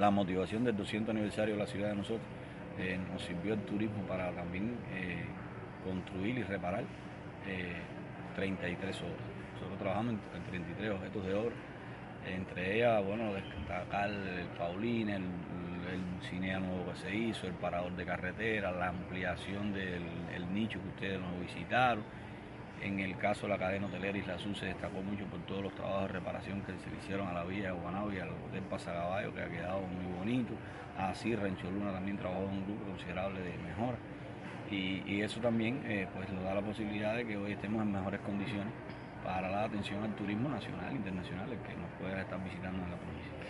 la motivación del 200 aniversario de la ciudad de nosotros, eh, nos sirvió el turismo para también eh, construir y reparar 33 eh, obras. Nosotros trabajamos en, 33 objetos de obra, entre ellas, bueno, destacar el Paulín, el, el nuevo que se hizo, el parador de carretera, la ampliación del nicho que ustedes nos visitaron en el caso de la cadena hotelera Isla Azul se destacó mucho por todos los trabajos de reparación que se le hicieron a la villa de Guanabo y al hotel Pasagaballo, que ha quedado muy bonito. Así Rancho Luna también trabajó en un grupo considerable de mejora. Y, eso también eh, pues nos da la posibilidad de que hoy estemos en mejores condiciones para la atención al turismo nacional e internacional que nos pueda estar visitando en la provincia.